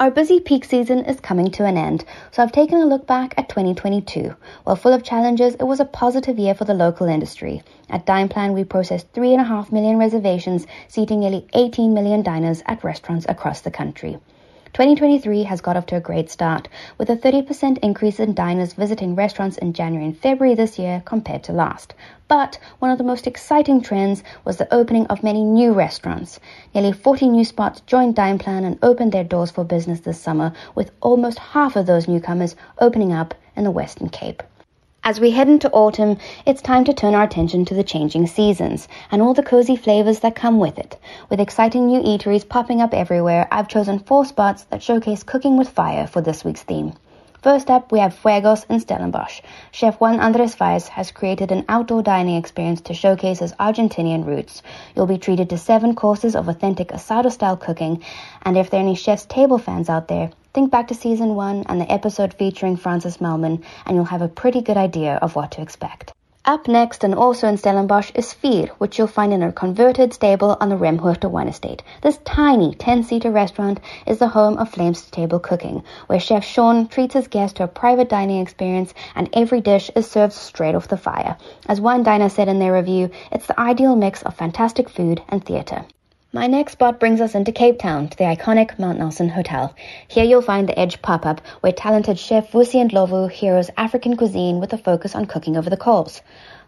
Our busy peak season is coming to an end, so I've taken a look back at 2022. While full of challenges, it was a positive year for the local industry. At Dineplan, we processed 3.5 million reservations, seating nearly 18 million diners at restaurants across the country. 2023 has got off to a great start, with a 30% increase in diners visiting restaurants in January and February this year compared to last. But one of the most exciting trends was the opening of many new restaurants. Nearly 40 new spots joined Dineplan and opened their doors for business this summer, with almost half of those newcomers opening up in the Western Cape. As we head into autumn, it's time to turn our attention to the changing seasons and all the cozy flavors that come with it. With exciting new eateries popping up everywhere, I've chosen four spots that showcase cooking with fire for this week's theme. First up, we have Fuegos in Stellenbosch. Chef Juan Andres Faes has created an outdoor dining experience to showcase his Argentinian roots. You'll be treated to seven courses of authentic asado style cooking, and if there are any Chef's Table fans out there, think back to season one and the episode featuring Francis Mallmann, and you'll have a pretty good idea of what to expect. Up next and also in Stellenbosch is Vier, which you'll find in a converted stable on the Remhoogte wine estate. This tiny 10-seater restaurant is the home of Flames Table Cooking, where Chef Sean treats his guests to a private dining experience and every dish is served straight off the fire. As one diner said in their review, it's the ideal mix of fantastic food and theatre. My next spot brings us into Cape Town to the iconic Mount Nelson Hotel. Here you'll find the Edge pop up, where talented chef Vusi Ndlovu heroes African cuisine with a focus on cooking over the coals.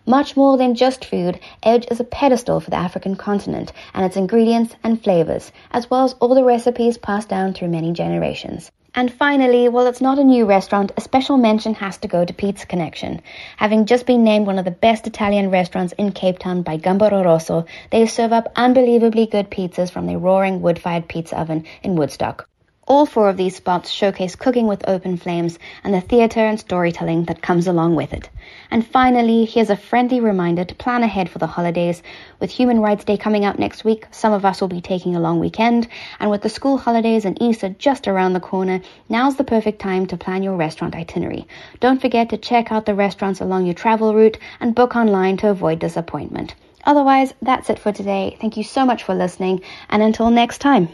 Much more than just food, Edge is a pedestal for the African continent and its ingredients and flavors, as well as all the recipes passed down through many generations. And finally, while it's not a new restaurant, a special mention has to go to Pizza Connection. Having just been named one of the best Italian restaurants in Cape Town by Gambero Rosso, they serve up unbelievably good pizzas from their roaring wood-fired pizza oven in Woodstock. All four of these spots showcase cooking with open flames and the theatre and storytelling that comes along with it. And finally, here's a friendly reminder to plan ahead for the holidays. With Human Rights Day coming up next week, some of us will be taking a long weekend, and with the school holidays and Easter just around the corner, now's the perfect time to plan your restaurant itinerary. Don't forget to check out the restaurants along your travel route and book online to avoid disappointment. Otherwise, that's it for today. Thank you so much for listening, and until next time.